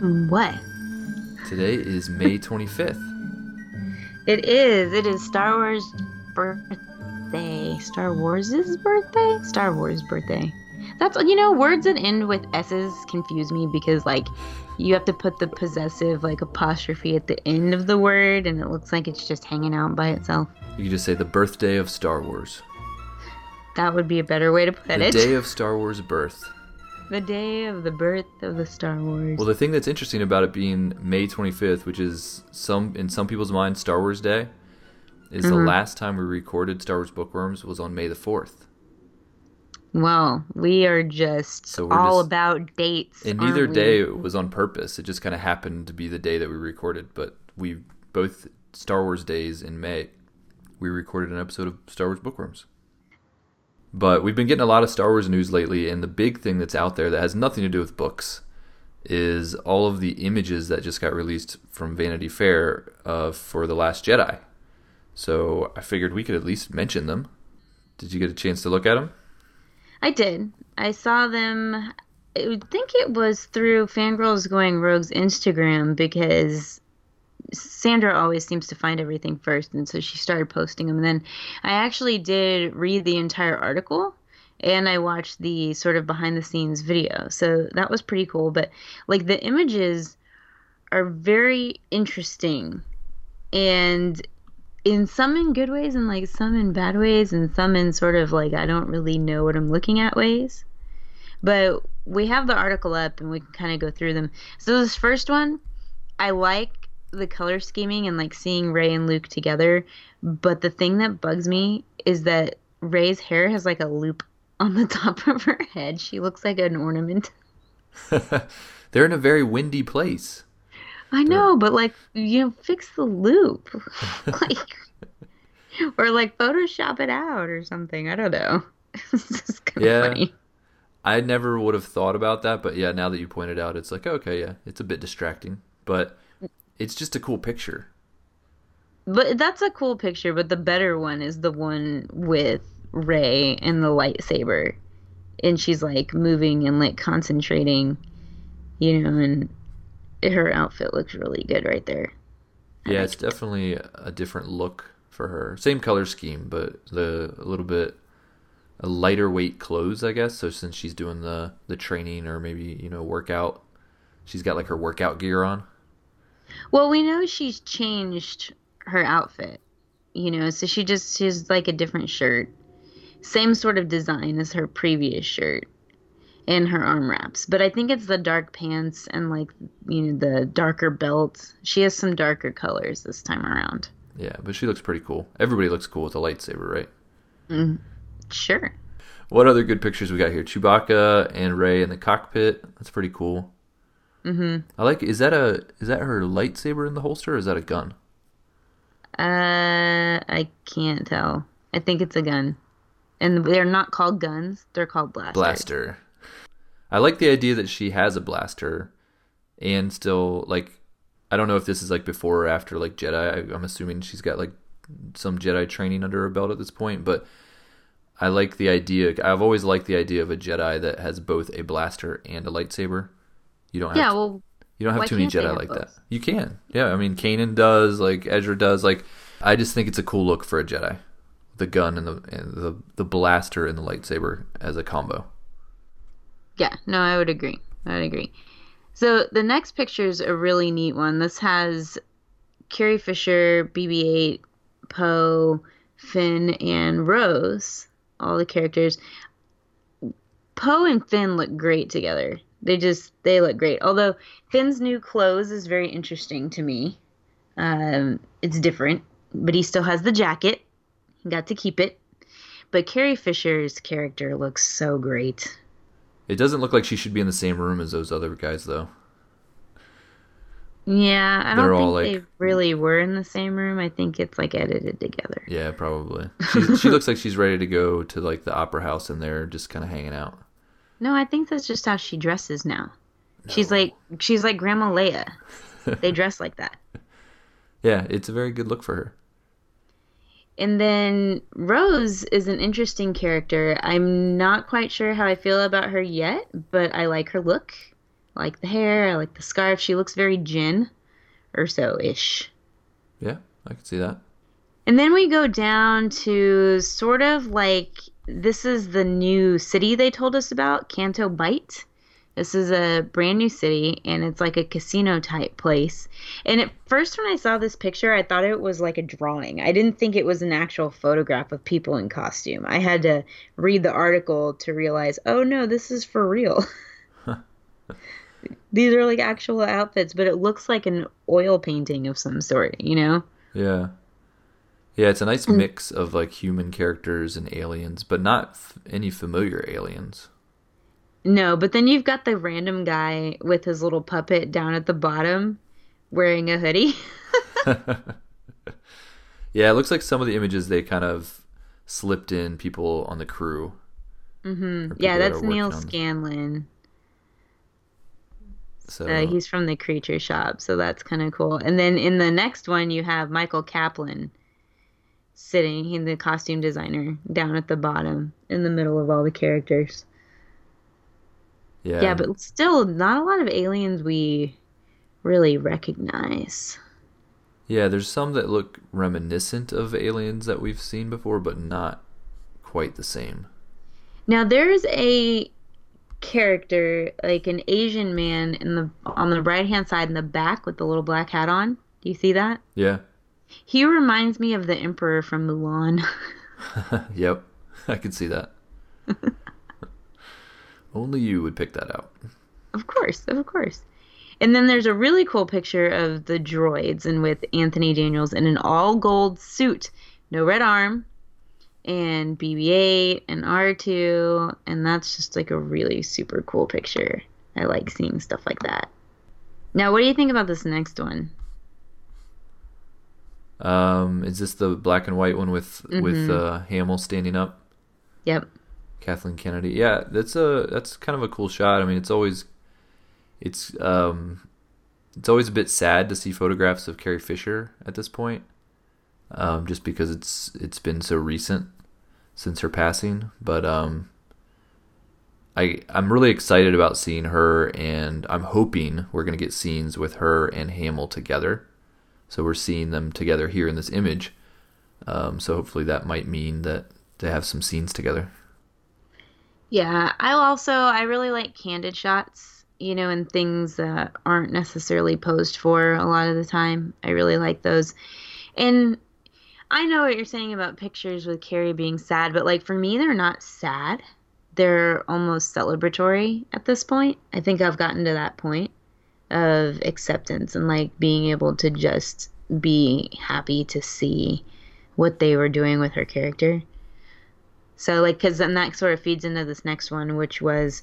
What? Today is May 25th. It is. It is Star Wars birthday. Star Wars' birthday? Star Wars birthday. That's you know, words that end with S's confuse me because like you have to put the possessive like apostrophe at the end of the word and it looks like it's just hanging out by itself. You could just say the birthday of Star Wars. That would be a better way to put The it. The day of Star Wars birth. The day of the birth of the Star Wars. Well, the thing that's interesting about it being May 25th, which is some in some people's minds Star Wars Day, is the Mhm. last time we recorded Star Wars Bookworms was on May the 4th. well, we are just So we're all just- about dates. And neither we? day was on purpose. It just kind of happened to be the day that we recorded. But we both Star Wars days in May, we recorded an episode of Star Wars Bookworms. But we've been getting a lot of Star Wars news lately, and the big thing that's out there that has nothing to do with books is all of the images that just got released from Vanity Fair uh, for The Last Jedi. So I figured we could at least mention them. Did you get a chance to look at them? I did. I saw them. I think it was through Fangirls Going Rogue's Instagram because Sandra always seems to find everything first, and so she started posting them. And then I actually did read the entire article, and I watched the sort of behind the scenes video. So that was pretty cool. But like the images are very interesting, and in some in good ways and like some in bad ways and some in sort of like I don't really know what I'm looking at ways. But we have the article up and we can kind of go through them. So this first one, I like the color scheming and like seeing Rey and Luke together, but the thing that bugs me is that Rey's hair has like a loop on the top of her head. She looks like an ornament. They're in a very windy place. I know, but like you know, fix the loop, like, or like Photoshop it out or something. I don't know. it's just kind of Yeah. funny. I never would have thought about that, but yeah, now that you pointed out, it's like okay, yeah, it's a bit distracting, but it's just a cool picture. But that's a cool picture. But the better one is the one with Rey and the lightsaber, and she's like moving and like concentrating, you know, and her outfit looks really good right there. Yeah, it's definitely a different look for her. Same color scheme, but the a little bit a lighter weight clothes, I guess. So since she's doing the the training or maybe you know workout, she's got like her workout gear on. Well, we know she's changed her outfit, you know, so she just she's like a different shirt. Same sort of design as her previous shirt and her arm wraps. But I think it's the dark pants and like, you know, the darker belt. She has some darker colors this time around. Yeah, but she looks pretty cool. Everybody looks cool with a lightsaber, right? Mm, sure. What other good pictures we got here? Chewbacca and Rey in the cockpit. That's pretty cool. Mhm. I like. Is that a is that her lightsaber in the holster? or Is that a gun? Uh, I can't tell. I think it's a gun. And they're not called guns, they're called blasters. blaster. I like the idea that she has a blaster and still like I don't know if this is like before or after like Jedi. I, I'm assuming she's got like some Jedi training under her belt at this point, but I like the idea. I've always liked the idea of a Jedi that has both a blaster and a lightsaber. You don't have Yeah, to- well, you don't have too many Jedi like that. You can. Yeah, I mean Kanan does, like Ezra does, like I just think it's a cool look for a Jedi. The gun and the and the the blaster and the lightsaber as a combo. Yeah, no, I would agree. I would agree. So the next picture is a really neat one. This has Carrie Fisher, BB-8, Poe, Finn, and Rose. All the characters. Poe and Finn look great together. They just they look great. Although Finn's new clothes is very interesting to me. Um, it's different, but he still has the jacket. He got to keep it. But Carrie Fisher's character looks so great. It doesn't look like she should be in the same room as those other guys, though. Yeah, I They're don't think like- they really were in the same room. I think it's like edited together. Yeah, probably. She, she looks like she's ready to go to like the opera house, and they're just kind of hanging out. No, I think that's just how she dresses now. She's like she's like Grandma Leia. they dress like that. Yeah, it's a very good look for her. And then Rose is an interesting character. I'm not quite sure how I feel about her yet, but I like her look. I like the hair, I like the scarf. She looks very Jin or so ish. Yeah, I can see that. And then we go down to sort of like this is the new city they told us about, Canto Bight. This is a brand new city and it's like a casino type place. And at first, when I saw this picture, I thought it was like a drawing. I didn't think it was an actual photograph of people in costume. I had to read the article to realize, oh no, this is for real. These are like actual outfits, but it looks like an oil painting of some sort, you know? Yeah. Yeah, it's a nice mix of like human characters and aliens, but not f- any familiar aliens. No, but then you've got the random guy with his little puppet down at the bottom wearing a hoodie. Yeah, it looks like some of the images they kind of slipped in people on the crew. Mm-hmm. yeah, that's Neal Scanlan. So Uh, he's from the Creature Shop, so that's kind of cool. And then in the next one, you have Michael Kaplan sitting, he's the costume designer, down at the bottom in the middle of all the characters. yeah, Yeah, but still, not a lot of aliens we really recognize. yeah, there's some that look reminiscent of aliens that we've seen before, but not quite the same. Now there's a character, like an Asian man in the on the right hand side in the back with the little black hat on. Do you see that? Yeah, He reminds me of the Emperor from Mulan. yep, I can see that. Only you would pick that out. of course, of course. And then there's a really cool picture of the droids and with Anthony Daniels in an all gold suit, no red arm, and BB-8 and R2, and that's just like a really super cool picture. I like seeing stuff like that. Now, what do you think about this next one? Um, is this the black and white one with with uh, Hamill standing up? Yep. Kathleen Kennedy. Yeah, that's a that's kind of a cool shot. I mean, it's always it's um it's always a bit sad to see photographs of Carrie Fisher at this point, um, just because it's it's been so recent since her passing. But um, I I'm really excited about seeing her, and I'm hoping we're gonna get scenes with her and Hamill together. So we're seeing them together here in this image. Um, so hopefully that might mean that they have some scenes together. Yeah, I also I really like candid shots, you know, and things that aren't necessarily posed for a lot of the time. I really like those. And I know what you're saying about pictures with Carrie being sad, but like for me they're not sad. They're almost celebratory at this point. I think I've gotten to that point of acceptance and like being able to just be happy to see what they were doing with her character. So like, because then that sort of feeds into this next one, which was,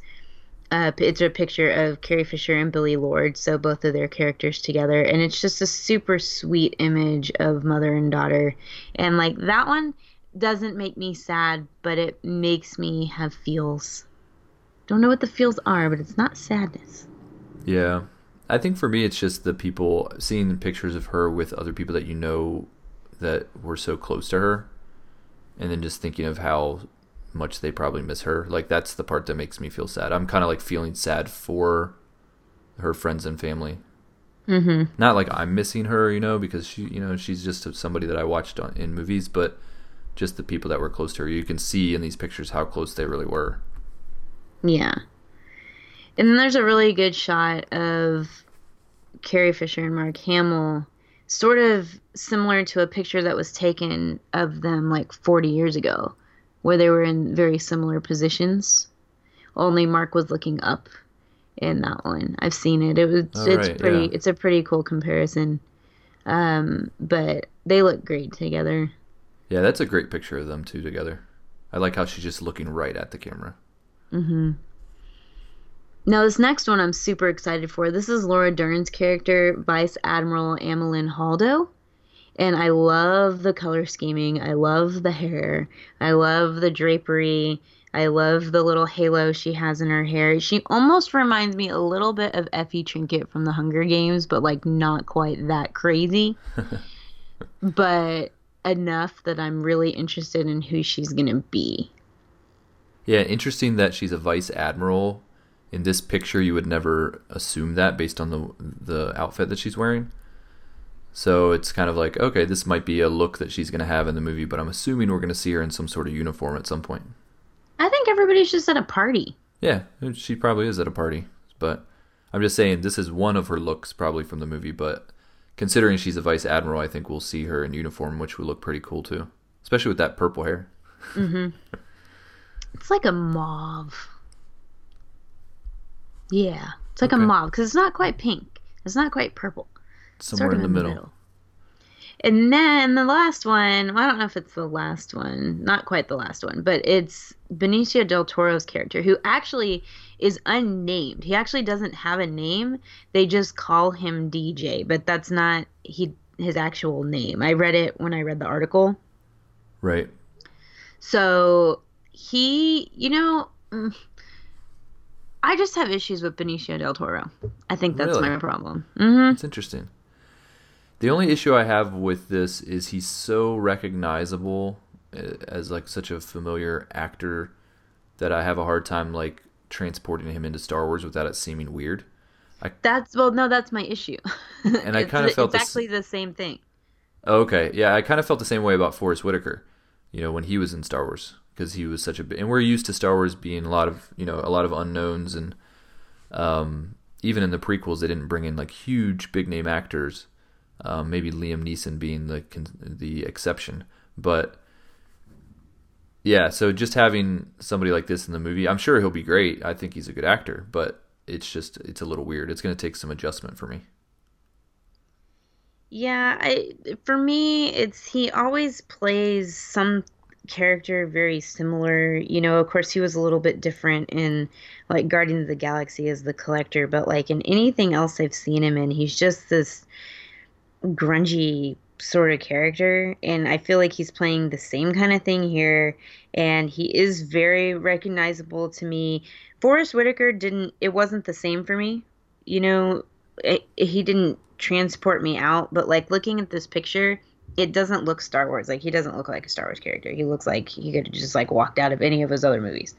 uh, it's a picture of Carrie Fisher and Billie Lourd, so both of their characters together, and it's just a super sweet image of mother and daughter, and like that one doesn't make me sad, but it makes me have feels. Don't know what the feels are, but it's not sadness. Yeah. I think for me, it's just the people seeing pictures of her with other people that you know that were so close to her, and then just thinking of how much they probably miss her. Like, that's the part that makes me feel sad. I'm kind of like feeling sad for her friends and family. Mm-hmm. Not like I'm missing her, you know, because she, you know, she's just somebody that I watched on, in movies, but just the people that were close to her. You can see in these pictures how close they really were. Yeah. And then there's a really good shot of Carrie Fisher and Mark Hamill, sort of similar to a picture that was taken of them like 40 years ago, where they were in very similar positions. Only Mark was looking up in that one. I've seen it. It was Oh, it's right, pretty yeah. it's a pretty cool comparison. Um, but they look great together. Yeah, that's a great picture of them two together. I like how she's just looking right at the camera. Now, this next one I'm super excited for. This is Laura Dern's character, Vice Admiral Amilyn Holdo. And I love the color scheming. I love the hair. I love the drapery. I love the little halo she has in her hair. She almost reminds me a little bit of Effie Trinket from the Hunger Games, but like not quite that crazy. but enough that I'm really interested in who she's going to be. Yeah, interesting that she's a vice admiral. In this picture, you would never assume that based on the the outfit that she's wearing. So it's kind of like, okay, this might be a look that she's going to have in the movie, but I'm assuming we're going to see her in some sort of uniform at some point. I think everybody's just at a party. Yeah, she probably is at a party. But I'm just saying, this is one of her looks probably from the movie, but considering she's a vice admiral, I think we'll see her in uniform, which would look pretty cool too, especially with that purple hair. Mm-hmm. it's like a mauve. Yeah, it's like okay. a mauve because it's not quite pink. It's not quite purple somewhere sort of in, the, in middle. the middle. And then the last one, well, I don't know if it's the last one, not quite the last one, but it's Benicio del Toro's character, who actually is unnamed. He actually doesn't have a name. They just call him DJ, but that's not he his actual name. I read it when I read the article. Right. So he, you know, mm, I just have issues with Benicio del Toro. I think that's really? my problem. Mm-hmm. That's interesting. The only issue I have with this is he's so recognizable uh, as like such a familiar actor that I have a hard time like transporting him into Star Wars without it seeming weird. I, that's well, no, that's my issue. And I kind of felt exactly actually the same thing. Okay, yeah, I kind of felt the same way about Forest Whitaker. You know, when he was in Star Wars, because he was such a and we're used to Star Wars being a lot of you know a lot of unknowns and um, even in the prequels they didn't bring in like huge big name actors um, maybe Liam Neeson being the the exception, but yeah. So just having somebody like this in the movie, I'm sure he'll be great. I think he's a good actor, but it's just it's a little weird. It's going to take some adjustment for me. Yeah, I for me, it's he always plays some character very similar. You know, of course, he was a little bit different in like Guardians of the Galaxy as the collector, but like in anything else I've seen him in, he's just this grungy sort of character and I feel like he's playing the same kind of thing here and he is very recognizable to me. Forest Whitaker didn't it wasn't the same for me. You know, it, he didn't transport me out, but like looking at this picture, it doesn't look Star Wars. Like he doesn't look like a Star Wars character. He looks like he could have just like walked out of any of his other movies.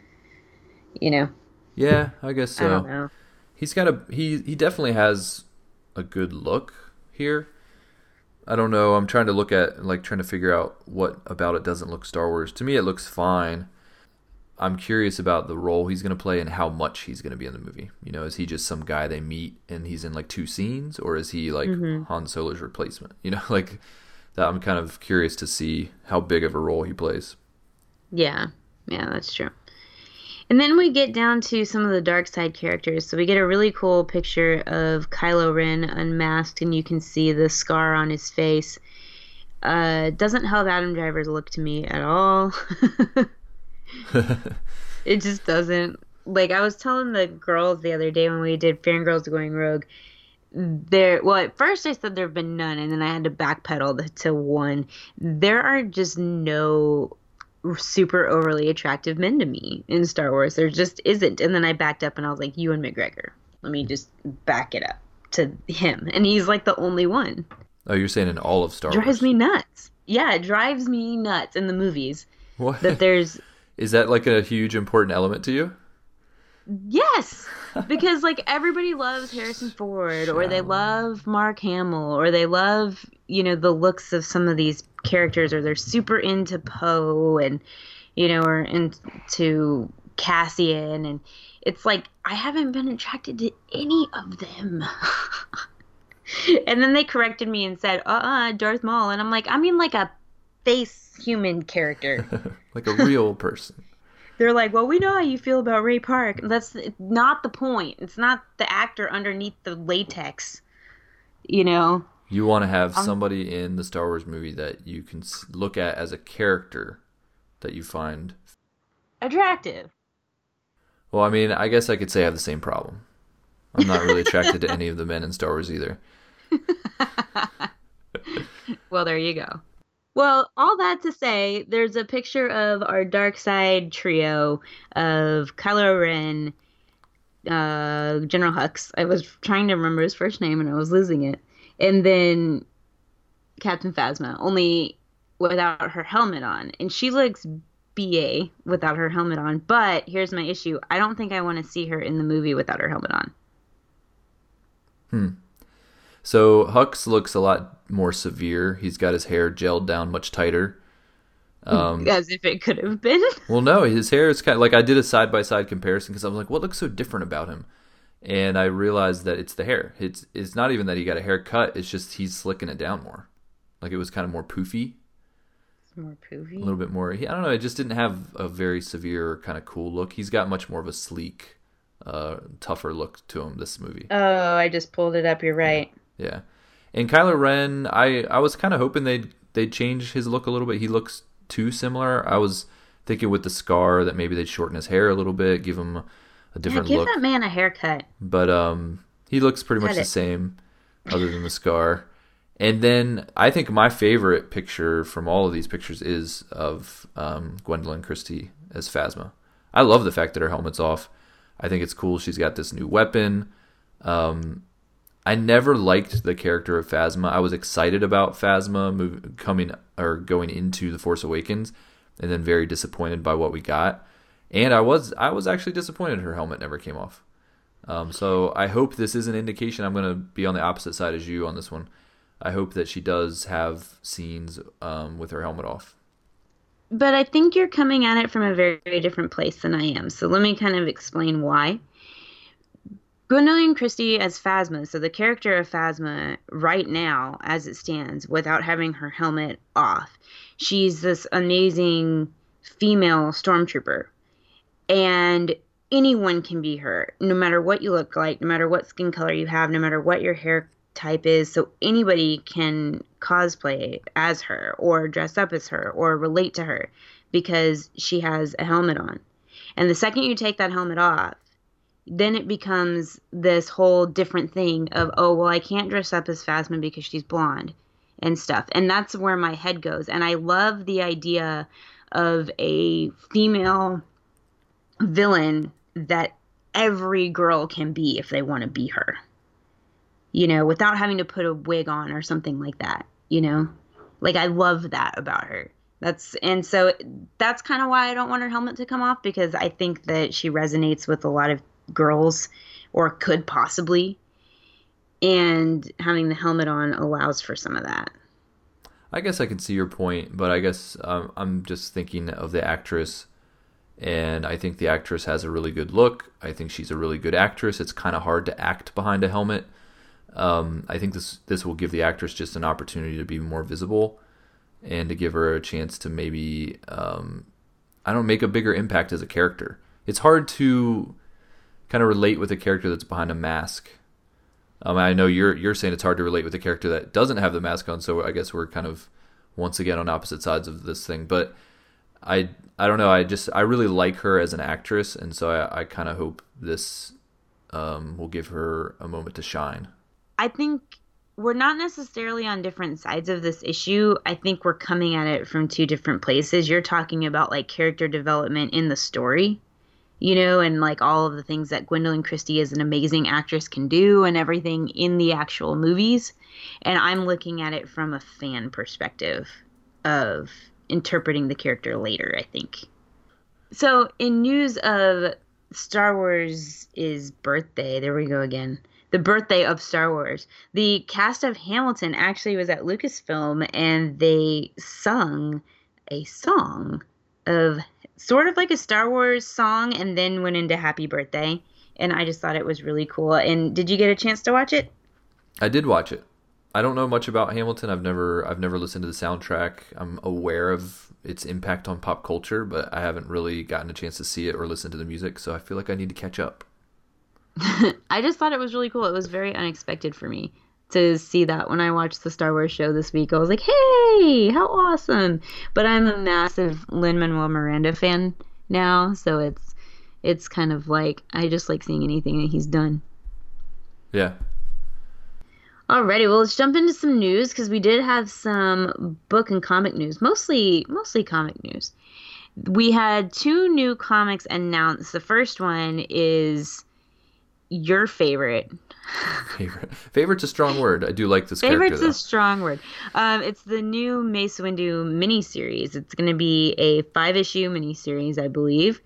You know? Yeah, I guess so. I He's got a he he definitely has a good look here I don't know. I'm trying to look at like trying to figure out what about it doesn't look Star Wars. To me, it looks fine. I'm curious about the role he's going to play and how much he's going to be in the movie. You know, is he just some guy they meet and he's in like two scenes, or is he like mm-hmm. Han Solo's replacement? You know, like that. I'm kind of curious to see how big of a role he plays. Yeah, yeah, that's true. And then we get down to some of the dark side characters. So we get a really cool picture of Kylo Ren unmasked, and you can see the scar on his face. Uh, doesn't help Adam Driver's look to me at all. it just doesn't. Like I was telling the girls the other day when we did Fangirls Going Rogue, there well at first i said there have been none and then i had to backpedal to one there are just no super overly attractive men to me in Star Wars. There just isn't. And then I backed up and I was like, Ewan McGregor. Let me just back it up to him. And he's like the only one. Oh, you're saying in all of Star drives Wars? Drives me nuts. Yeah, it drives me nuts in the movies. What? That there's. Is that like a huge important element to you? Yes, because like everybody loves Harrison Ford, or they love Mark Hamill, or they love you know the looks of some of these characters, or they're super into Poe, and you know, or into Cassian, and it's like I haven't been attracted to any of them. and then they corrected me and said, "Uh, uh Darth Maul," and I'm like, I mean, like a face human character, like a real person they're like, well, we know how you feel about Ray Park. That's not the point. It's not the actor underneath the latex. You know. You want to have um, somebody in the Star Wars movie that you can look at as a character that you find attractive. Well, I mean, I guess I could say I have the same problem. I'm not really attracted to any of the men in Star Wars either. well, there you go. Well, all that to say, there's a picture of our dark side trio of Kylo Ren, uh, General Hux. I was trying to remember his first name and I was losing it. And then Captain Phasma, only without her helmet on. And she looks BA without her helmet on. But here's my issue I don't think I want to see her in the movie without her helmet on. Hmm. So Hux looks a lot more severe. He's got his hair gelled down much tighter. Um, As if it could have been. well, no, his hair is kind of like I did a side by side comparison because I was like, what looks so different about him? And I realized that it's the hair. It's it's not even that he got a haircut. It's just he's slicking it down more. Like it was kind of more poofy. It's more poofy. A little bit more. I don't know. It just didn't have a very severe kind of cool look. He's got much more of a sleek, uh, tougher look to him. This movie. Oh, I just pulled it up. You're right. Yeah, and Kylo Ren, I I was kind of hoping they'd they'd change his look a little bit. He looks too similar. I was thinking with the scar that maybe they'd shorten his hair a little bit, give him a different yeah, give look. that man a haircut. But um, he looks pretty much the same, other than the scar. And then I think my favorite picture from all of these pictures is of um, Gwendoline Christie as Phasma. I love the fact that her helmet's off. I think it's cool. She's got this new weapon. Um, I never liked the character of Phasma. I was excited about Phasma move, coming or going into the Force Awakens, and then very disappointed by what we got. And I was I was actually disappointed her helmet never came off. Um, so I hope this is an indication. I'm going to be on the opposite side as you on this one. I hope that she does have scenes um, with her helmet off. But I think you're coming at it from a very, very different place than I am. So let me kind of explain why. Gwendoline Christie as Phasma, so the character of Phasma right now, as it stands, without having her helmet off, she's this amazing female stormtrooper. And anyone can be her, no matter what you look like, no matter what skin color you have, no matter what your hair type is. So anybody can cosplay as her, or dress up as her, or relate to her because she has a helmet on. And the second you take that helmet off, then it becomes this whole different thing of oh well I can't dress up as Phasma because she's blonde and stuff. And that's where my head goes. And I love the idea of a female villain that every girl can be if they want to be her you know without having to put a wig on or something like that you know? Like I love that about her. That's and so that's kind of why I don't want her helmet to come off because I think that she resonates with a lot of girls or could possibly. And having the helmet on allows for some of that. I guess I can see your point, but I guess um, I'm just thinking of the actress, and I think the actress has a really good look. I think she's a really good actress. It's kind of hard to act behind a helmet. Um, I think this this will give the actress just an opportunity to be more visible, and to give her a chance to maybe um, I don't make a bigger impact as a character. It's hard to kind of relate with a character that's behind a mask. Um, I know you're you're saying it's hard to relate with a character that doesn't have the mask on, so I guess we're kind of once again on opposite sides of this thing. But I I don't know. I just I really like her as an actress, and so I, I kind of hope this um, will give her a moment to shine. I think we're not necessarily on different sides of this issue. I think we're coming at it from two different places. You're talking about like character development in the story, you know, and like all of the things that Gwendoline Christie as an amazing actress can do and everything in the actual movies. And I'm looking at it from a fan perspective of interpreting the character later, I think. So, in news of Star Wars' is birthday, there we go again. The birthday of Star Wars. The cast of Hamilton actually was at Lucasfilm and they sung a song of sort of like a Star Wars song and then went into Happy Birthday. And I just thought it was really cool. And did you get a chance to watch it? I did watch it. I don't know much about Hamilton. I've never I've never listened to the soundtrack. I'm aware of its impact on pop culture, but I haven't really gotten a chance to see it or listen to the music, so I feel like I need to catch up. I just thought it was really cool. It was very unexpected for me to see that when I watched the Star Wars show this week. I was like, hey, how awesome. But I'm a massive Lin Manuel Miranda fan now, so it's it's kind of like I just like seeing anything that he's done. Yeah. Alrighty, well let's jump into some news because we did have some book and comic news, mostly mostly comic news. We had two new comics announced. The first one is your favorite. Favorite. Favorite's a strong word. I do like this Favorite's character though. a strong word. Um, it's the new Mace Windu miniseries. It's going to be a five issue miniseries, I believe,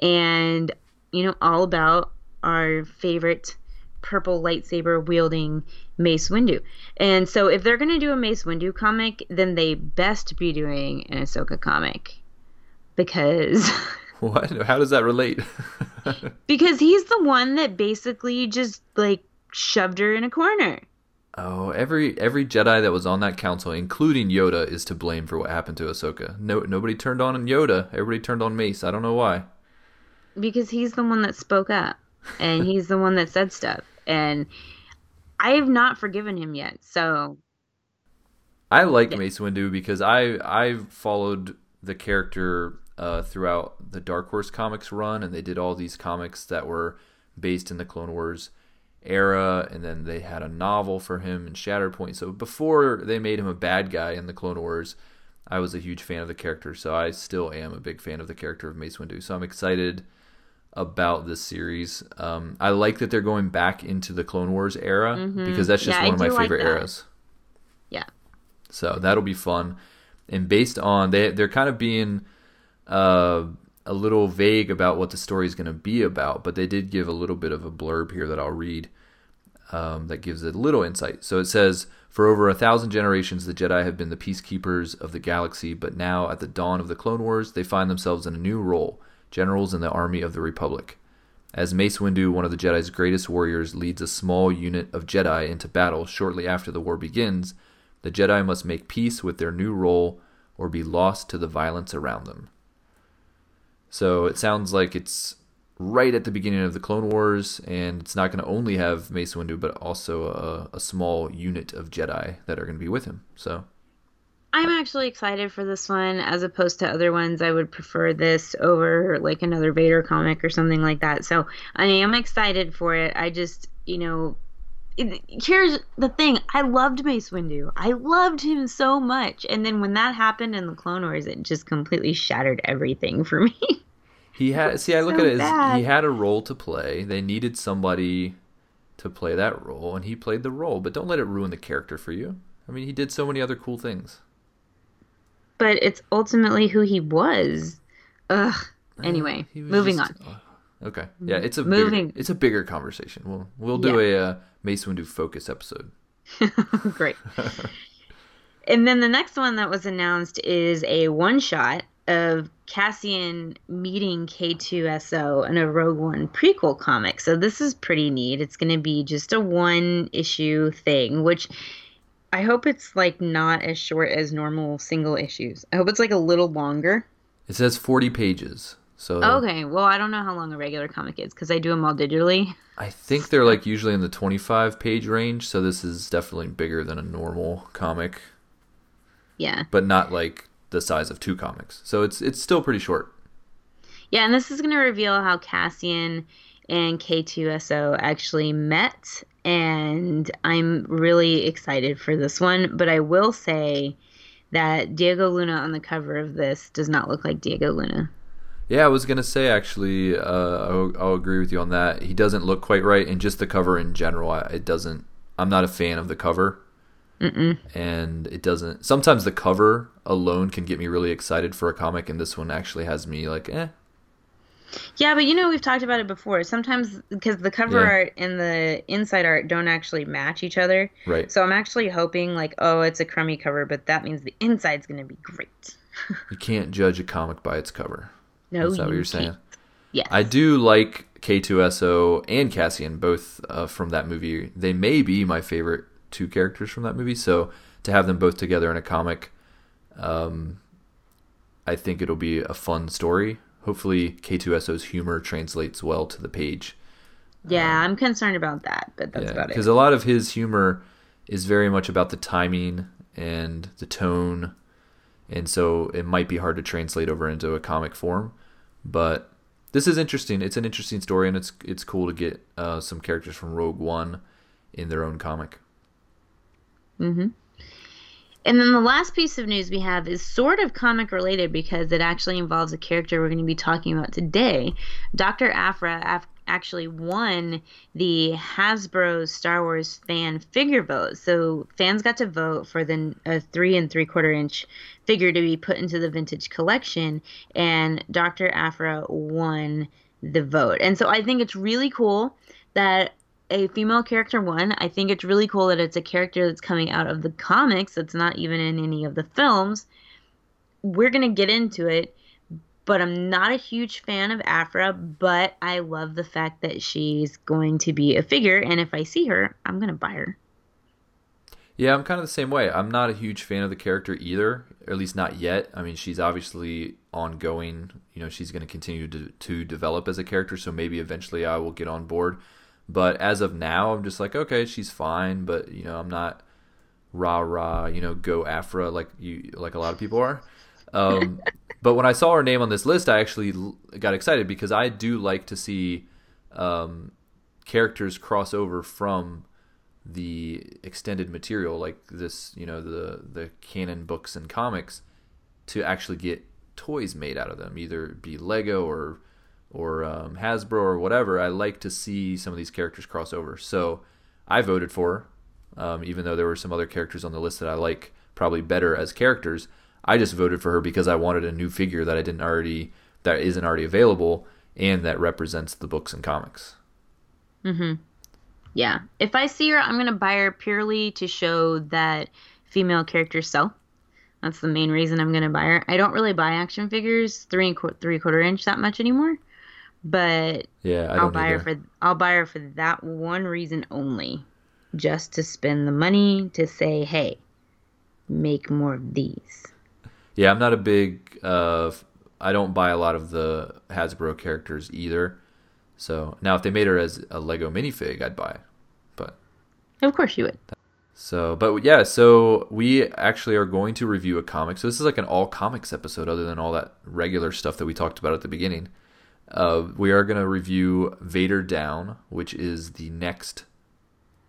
and you know all about our favorite purple lightsaber wielding Mace Windu. And so, if they're going to do a Mace Windu comic, then they best be doing an Ahsoka comic because. What? How does that relate? because he's the one that basically just like shoved her in a corner. oh, every every Jedi that was on that council, including Yoda, is to blame for what happened to Ahsoka. No, nobody turned on Yoda. Everybody turned on Mace. I don't know why. because he's the one that spoke up and he's the one that said stuff and i have not forgiven him yet so I like Yeah. Mace Windu because I I followed the character uh, throughout the Dark Horse comics run, and they did all these comics that were based in the Clone Wars era, and then they had a novel for him in Shatterpoint. So before they made him a bad guy in the Clone Wars, I was a huge fan of the character. So I still am a big fan of the character of Mace Windu. So I'm excited about this series. Um, I like that they're going back into the Clone Wars era because that's just Mm-hmm. Yeah, I one of my do like favorite eras. yeah So that'll be fun. And based on they they're kind of being uh, a little vague about what the story is going to be about, but they did give a little bit of a blurb here that I'll read um, that gives a little insight. So it says, For over a thousand generations, the Jedi have been the peacekeepers of the galaxy, but now, at the dawn of the Clone Wars, they find themselves in a new role generals in the army of the Republic. As Mace Windu, one of the Jedi's greatest warriors, leads a small unit of Jedi into battle shortly after the war begins, the Jedi must make peace with their new role or be lost to the violence around them. So it sounds like it's right at the beginning of the Clone Wars, and it's not going to only have Mace Windu, but also a, a small unit of Jedi that are going to be with him. So. I'm actually excited for this one as opposed to other ones. I would prefer this over like another vader comic or something like that. So i am excited for it. I just you know it, here's the thing i loved mace windu i loved him so much and then when that happened in the clone wars it just completely shattered everything for me he had see, I look so at it as he had a role to play. They needed somebody to play that role, and he played the role. But don't let it ruin the character for you. I mean, he did so many other cool things. but it's ultimately who he was. Ugh. Anyway, was moving just- on. uh, okay, yeah, it's a Moving- Bigger, it's a bigger conversation. We'll we'll do a uh, Mace Windu focus episode. Great. and then the next one that was announced is a one shot of Cassian meeting K2SO in a Rogue One prequel comic. So this is pretty neat. It's going to be just a one issue thing, which I hope it's like not as short as normal single issues. I hope it's like a little longer. It says forty pages, so Okay, well, I don't know how long a regular comic is because I do them all digitally. I think they're like usually in the twenty-five page range. So this is definitely bigger than a normal comic, Yeah. but not like the size of two comics. So it's it's still pretty short. Yeah, and this is going to reveal how Cassian and K2SO actually met, and I'm really excited for this one. But I will say that Diego Luna on the cover of this does not look like Diego Luna. Yeah, I was gonna say actually, uh, I'll, I'll agree with you on that. He doesn't look quite right, and just the cover in general, it doesn't. I'm not a fan of the cover, Mm-mm. and it doesn't. Sometimes the cover alone can get me really excited for a comic, and this one actually has me like, eh. Yeah, but you know we've talked about it before. Sometimes because the cover Yeah. art and the inside art don't actually match each other. Right. So I'm actually hoping like, oh, it's a crummy cover, but that means the inside's going to be great. You can't judge a comic by its cover. No, Is that what you you're saying? can't. Yes. I do like K2SO and Cassian both uh, from that movie. They may be my favorite two characters from that movie. So to have them both together in a comic, um, I think it'll be a fun story. Hopefully, K2SO's humor translates well to the page. Yeah, I'm concerned about that, but that's yeah, about it. because a lot of his humor is very much about the timing and the tone, and so it might be hard to translate over into a comic form. But this is interesting. It's an interesting story, and it's it's cool to get uh, some characters from Rogue One in their own comic. Mm-hmm. And then the last piece of news we have is sort of comic related because it actually involves a character we're going to be talking about today. Dr. Aphra, af- actually won the Hasbro Star Wars fan figure vote. So fans got to vote for the a three and three quarter inch figure to be put into the vintage collection, and Dr. Aphra won the vote. And so I think it's really cool that a female character won. I think it's really cool that it's a character that's coming out of the comics that's not even in any of the films. We're going to get into it, but I'm not a huge fan of Aphra, but I love the fact that she's going to be a figure, and if I see her, I'm going to buy her. Yeah, I'm kind of the same way. I'm not a huge fan of the character either, or at least not yet. I mean, she's obviously ongoing. You know, she's going to continue to, to develop as a character, so maybe eventually I will get on board. But as of now, I'm just like, okay, she's fine, but you know, I'm not rah rah, you know, go Aphra like you like a lot of people are. Um, but when I saw her name on this list, I actually got excited because I do like to see um, characters cross over from the extended material, like this, you know, the the canon books and comics, to actually get toys made out of them, either be Lego or or um, Hasbro or whatever, I like to see some of these characters cross over. So I voted for her, um, even though there were some other characters on the list that I like probably better as characters. I just voted for her because I wanted a new figure that I didn't already that isn't already available and that represents the books and comics. Mhm. Yeah. If I see her, I'm going to buy her purely to show that female characters sell. That's the main reason I'm going to buy her. I don't really buy action figures three and qu- three quarter inch that much anymore but yeah, I will buy either. her for I'll buy her for that one reason only, just to spend the money to say, hey, make more of these. Yeah, I'm not a big. Uh, I don't buy a lot of the Hasbro characters either. So now, if they made her as a Lego minifig, I'd buy. But of course you would. So, but yeah, so we actually are going to review a comic. So this is like an all comics episode, other than all that regular stuff that we talked about at the beginning. Uh, we are going to review Vader Down, which is the next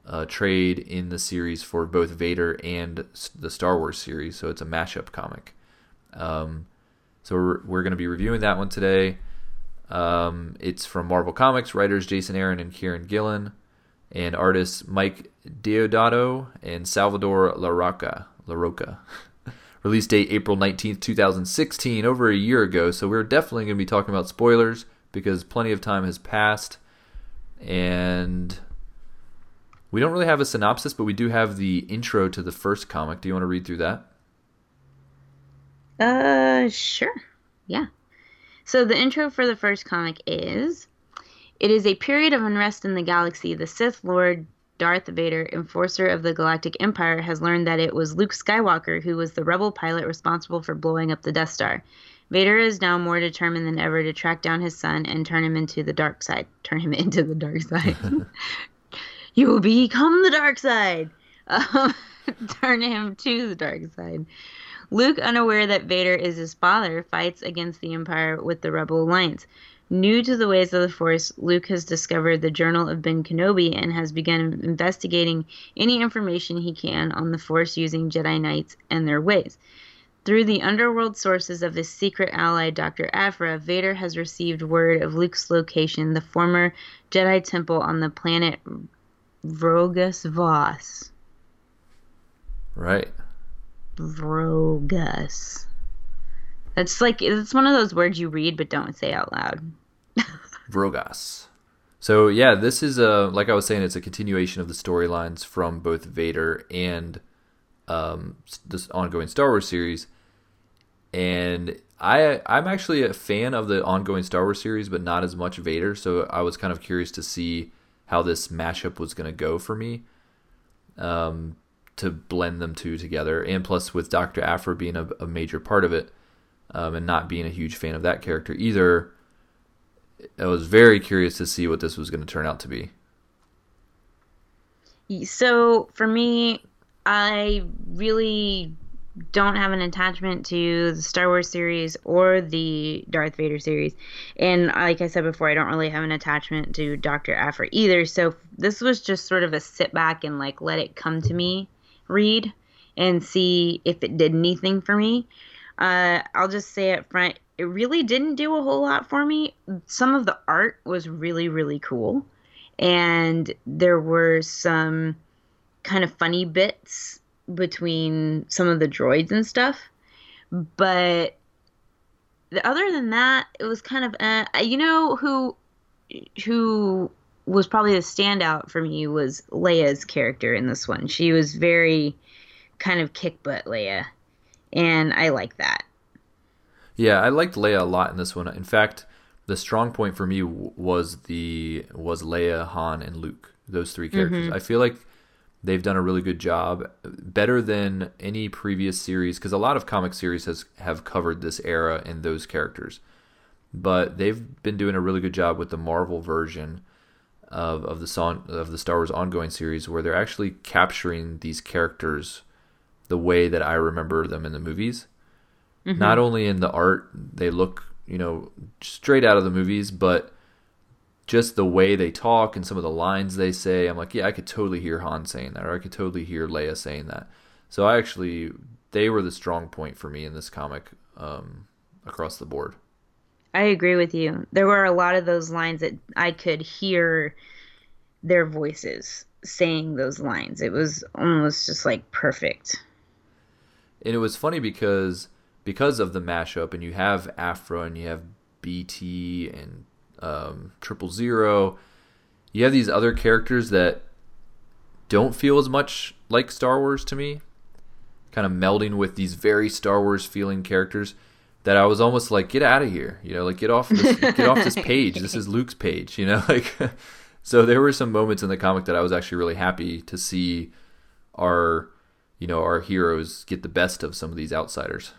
uh, trade in the series for both Vader and the Star Wars series. So it's a mashup comic. Um, so we're, we're going to be reviewing that one today. Um, it's from Marvel Comics, writers Jason Aaron and Kieron Gillen, and artists Mike Deodato and Salvador Larroca. Larroca. Release date April 19th, 2016, over a year ago. So we're definitely going to be talking about spoilers because plenty of time has passed. And we don't really have a synopsis, but we do have the intro to the first comic. Do you want to read through that? Uh, sure. Yeah. So the intro for the first comic is It is a period of unrest in the galaxy. The Sith Lord Darth Vader, enforcer of the Galactic Empire, has learned that it was Luke Skywalker who was the rebel pilot responsible for blowing up the Death Star. Vader is now more determined than ever to track down his son and turn him into the dark side. Turn him into the dark side. you will become the dark side. Um, turn him to the dark side. Luke, unaware that Vader is his father, fights against the Empire with the Rebel Alliance. New to the ways of the Force, Luke has discovered the Journal of Ben Kenobi and has begun investigating any information he can on the Force using Jedi Knights and their ways. Through the underworld sources of his secret ally, Dr. Aphra, Vader has received word of Luke's location, the former Jedi Temple on the planet Vrogas Vas. Right. Vrogas. That's like it's one of those words you read but don't say out loud. Vrogas. So yeah, this is a like I was saying, it's a continuation of the storylines from both Vader and um, this ongoing Star Wars series. And I I'm actually a fan of the ongoing Star Wars series, but not as much Vader. So I was kind of curious to see how this mashup was going to go for me. Um, to blend them two together, and plus with Doctor Aphra being a, a major part of it um, and not being a huge fan of that character either, I was very curious to see what this was going to turn out to be. So for me, I really don't have an attachment to the Star Wars series or the Darth Vader series. And like I said before, I don't really have an attachment to Dr. Aphra either. So this was just sort of a sit back and like let it come to me read and see if it did anything for me. Uh, I'll just say up front, it really didn't do a whole lot for me. Some of the art was really, really cool. And there were some kind of funny bits between some of the droids and stuff. But other than that, it was kind of uh, you know who who was probably the standout for me was Leia's character in this one. She was very kind of kick butt Leia, and I like that. Yeah, I liked Leia a lot in this one. In fact, the strong point for me was the was Leia, Han, and Luke. Those three characters. Mm-hmm. I feel like They've done a really good job, better than any previous series, because a lot of comic series has have covered this era and those characters. But they've been doing a really good job with the Marvel version of, of the song of the Star Wars ongoing series, where they're actually capturing these characters the way that I remember them in the movies. Mm-hmm. Not only in the art, they look you know straight out of the movies, but just the way they talk and some of the lines they say, I'm like, yeah, I could totally hear Han saying that, or I could totally hear Leia saying that. So I actually, they were the strong point for me in this comic um, across the board. I agree with you. There were a lot of those lines that I could hear their voices saying those lines. It was almost just like perfect. And it was funny because because of the mashup, and you have Aphra and you have BT and um, Triple Zero. You have these other characters that don't feel as much like Star Wars to me, kind of melding with these very Star Wars feeling characters that I was almost like, get out of here, you know, like get off this, get off this page. This is Luke's page, you know, like. so there were some moments in the comic that I was actually really happy to see our, you know, our heroes get the best of some of these outsiders.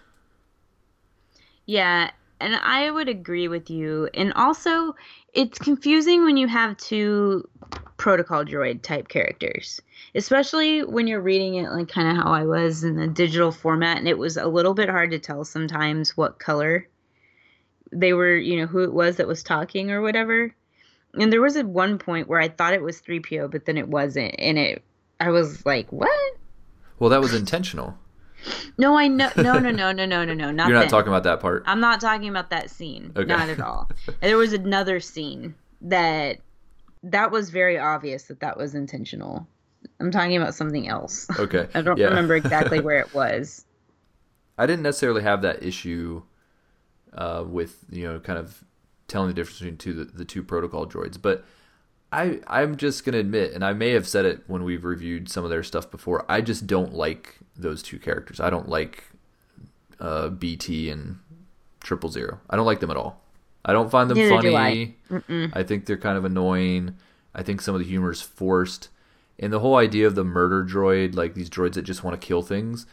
Yeah, and I would agree with you. And also, it's confusing when you have two protocol droid type characters, especially when you're reading it like kind of how I was in the digital format, and it was a little bit hard to tell sometimes what color they were, you know, who it was that was talking or whatever. And there was at one point where I thought it was 3PO, but then it wasn't, and it I was like, "What?" Well, that was intentional. No, I know. No, no, no, no, no, no, no. Not You're not then. talking about that part. I'm not talking about that scene. Okay. Not at all. there was another scene that that was very obvious that that was intentional. I'm talking about something else. Okay. I don't yeah. remember exactly where it was. I didn't necessarily have that issue uh, with you know kind of telling the difference between two, the, the two protocol droids, but I I'm just gonna admit, and I may have said it when we've reviewed some of their stuff before. I just don't like those two characters. I don't like uh, BT and Triple Zero. I don't like them at all. I don't find them Neither funny. I. I think they're kind of annoying. I think some of the humor is forced. And the whole idea of the murder droid, like these droids that just want to kill things,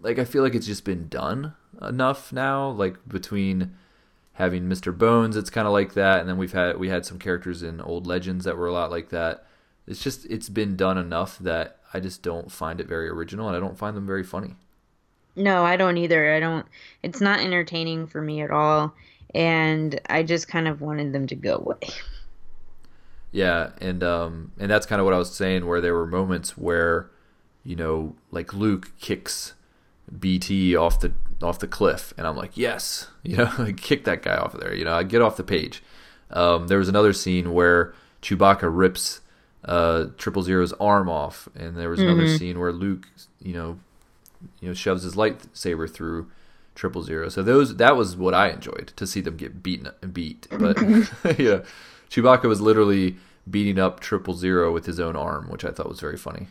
like I feel like it's just been done enough now. Like between having Mr. Bones, it's kind of like that, and then we've had we had some characters in old Legends that were a lot like that. It's just it's been done enough that I just don't find it very original, and I don't find them very funny. No, I don't either. I don't. It's not entertaining for me at all, and I just kind of wanted them to go away. Yeah, and um, and that's kind of what I was saying, where there were moments where, you know, like Luke kicks BT off the off the cliff, and I'm like, yes, you know, like, kick that guy off of there. You know, I get off the page. Um, there was another scene where Chewbacca rips uh, Triple Zero's arm off, and there was another mm-hmm. scene where Luke, you know, you know, shoves his lightsaber through Triple Zero. So those that was what I enjoyed to see them get beaten beat. But yeah, Chewbacca was literally beating up Triple Zero with his own arm, which I thought was very funny.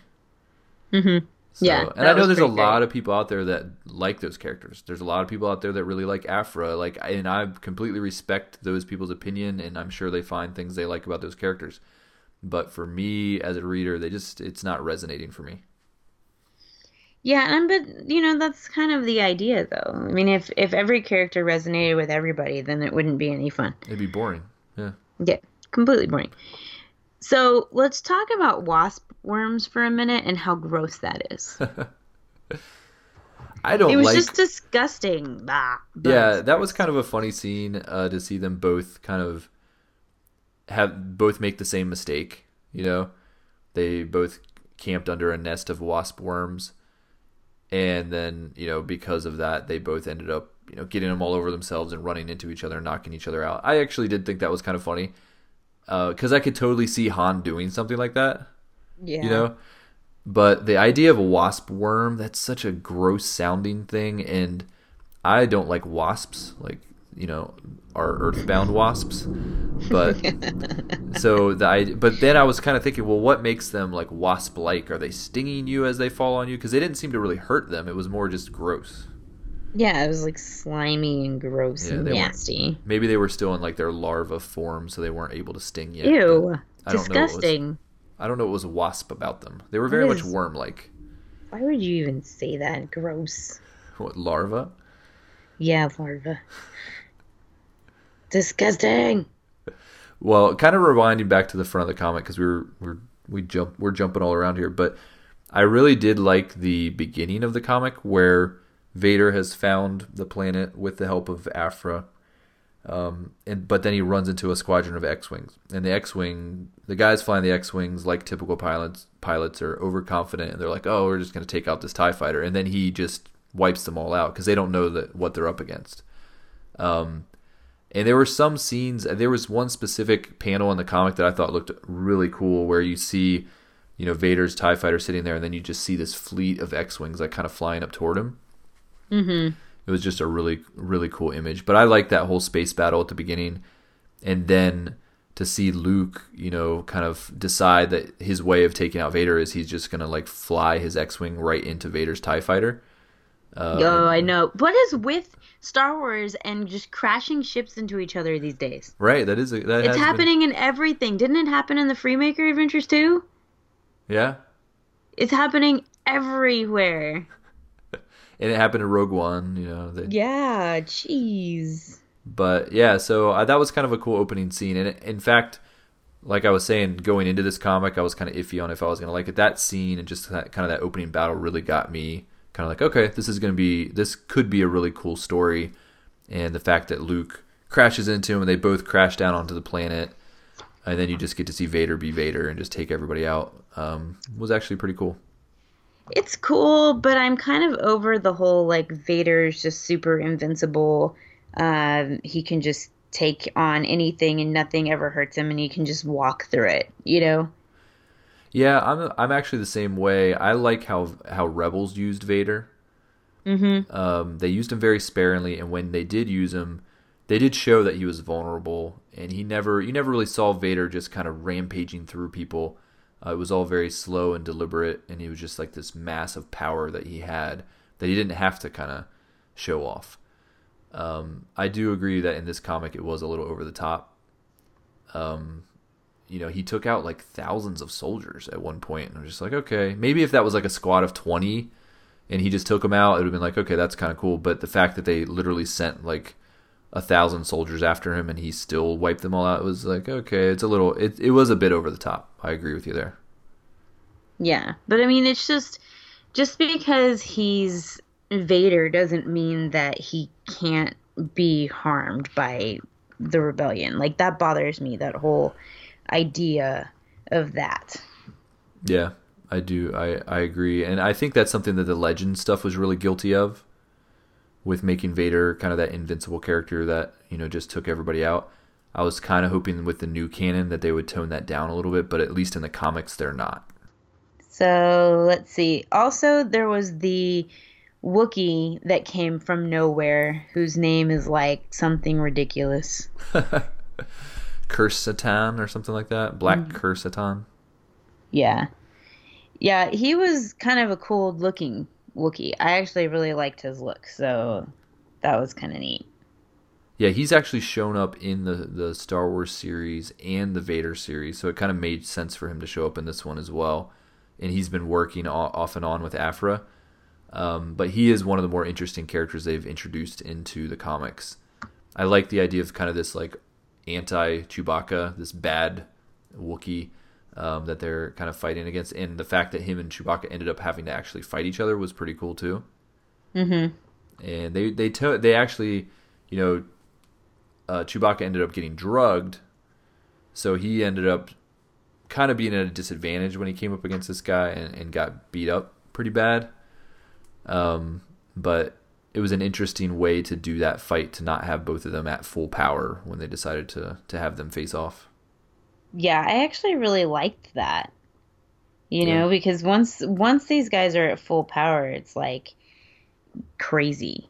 Mm-hmm. So, yeah, and I know there's a lot of people out there that like those characters. There's a lot of people out there that really like Aphra, like, and I completely respect those people's opinion, and I'm sure they find things they like about those characters. But for me as a reader, they just it's not resonating for me. Yeah, and but you know that's kind of the idea, though. I mean, if if every character resonated with everybody, then it wouldn't be any fun. It'd be boring. Yeah. Yeah, completely boring. So let's talk about wasp worms for a minute and how gross that is. I don't It was like. just disgusting. Bah, yeah, that was kind of a funny scene uh, to see them both kind of have both make the same mistake. You know, they both camped under a nest of wasp worms, and then you know because of that, they both ended up you know getting them all over themselves and running into each other and knocking each other out. I actually did think that was kind of funny uh, because I could totally see Han doing something like that. yeah. You know, but the idea of a wasp worm that's such a gross sounding thing and i don't like wasps like you know are earthbound wasps but so the idea, but then i was kind of thinking well what makes them like wasp like are they stinging you as they fall on you because they didn't seem to really hurt them it was more just gross Yeah, it was like slimy and gross Yeah, and nasty. maybe they were still in like their larva form so they weren't able to sting yet Ew. I don't know Disgusting. i don't know what was wasp about them they were very What much worm like Why would you even say that? Gross. what larva Yeah, larva. Disgusting. Well, kind of rewinding back to the front of the comic because we were we're we jump we're jumping all around here, but I really did like the beginning of the comic where Vader has found the planet with the help of Aphra, um, and but then he runs into a squadron of X-wings, and the X-wing, the guys flying the X-wings, like typical pilots, pilots are overconfident, and they're like, "Oh, we're just going to take out this Tie fighter," and then he just wipes them all out because they don't know that what they're up against. Um, and there were some scenes. There was one specific panel in the comic that I thought looked really cool, where you see, you know, Vader's Tie Fighter sitting there, and then you just see this fleet of X-wings like kind of flying up toward him. Mm-hmm. It was just a really, really cool image. But I like that whole space battle at the beginning, and then to see Luke, you know, kind of decide that his way of taking out Vader is he's just gonna like fly his X-wing right into Vader's Tie Fighter. Uh, oh, I know. What is with Star Wars and just crashing ships into each other these days? Right. That is a, that It's been- happening in everything. Didn't it happen in the Freemaker Adventures too? yeah. It's happening everywhere. And it happened in Rogue One, you know. They, Yeah, jeez. But yeah, so uh, that was kind of a cool opening scene. And in fact, like I was saying, going into this comic, I was kind of iffy on if I was going to like it. That scene and just that, kind of that opening battle really got me kind of like, okay, this is going to be, this could be a really cool story. And the fact that Luke crashes into him and they both crash down onto the planet. And then you just get to see Vader be Vader and just take everybody out um, was actually pretty cool. It's cool, but I'm kind of over the whole like Vader's just super invincible. Um, he can just take on anything and nothing ever hurts him, and he can just walk through it. You know? Yeah, I'm I'm actually the same way. I like how how Rebels used Vader. Mm-hmm. Um, they used him very sparingly, and when they did use him, they did show that he was vulnerable, and he never you never really saw Vader just kind of rampaging through people. Uh, it was all very slow and deliberate, and he was just like this massive power that he had that he didn't have to kind of show off. Um, I do agree that in this comic it was a little over the top. Um, you know, he took out like thousands of soldiers at one point, and I'm just like, okay, maybe if that was like a squad of twenty, and he just took them out, it would have been like, okay, that's kind of cool. But the fact that they literally sent like a thousand soldiers after him and he still wiped them all out was like, okay, it's a little, it it was a bit over the top. I agree with you there. Yeah, but I mean, it's just just because he's Vader doesn't mean that he can't be harmed by the rebellion. Like that bothers me. That whole idea of that. Yeah, I do. I, I agree. And I think that's something that the legend stuff was really guilty of with making Vader kind of that invincible character that, you know, just took everybody out. I was kind of hoping with the new canon that they would tone that down a little bit, but at least in the comics, they're not. So let's see. Also, there was the Wookiee that came from nowhere, whose name is like something ridiculous. Krrsantan or something like that. Black Krrsantan. Yeah. Yeah, he was kind of a cool looking Wookie. I actually really liked his look, so that was kind of neat. Yeah, he's actually shown up in the, the Star Wars series and the Vader series, so it kind of made sense for him to show up in this one as well. And he's been working off and on with Aphra. Um, but he is one of the more interesting characters they've introduced into the comics. I like the idea of kind of this like anti Chewbacca, this bad Wookiee um, that they're kind of fighting against, and the fact that him and Chewbacca ended up having to actually fight each other was pretty cool too. Mm-hmm. and they they to, they actually, you know, uh, Chewbacca ended up getting drugged, so he ended up kind of being at a disadvantage when he came up against this guy and, and got beat up pretty bad. Um, but it was an interesting way to do that fight to not have both of them at full power when they decided to to have them face off. Yeah, I actually really liked that. You Yeah. know, because once once these guys are at full power, it's like crazy.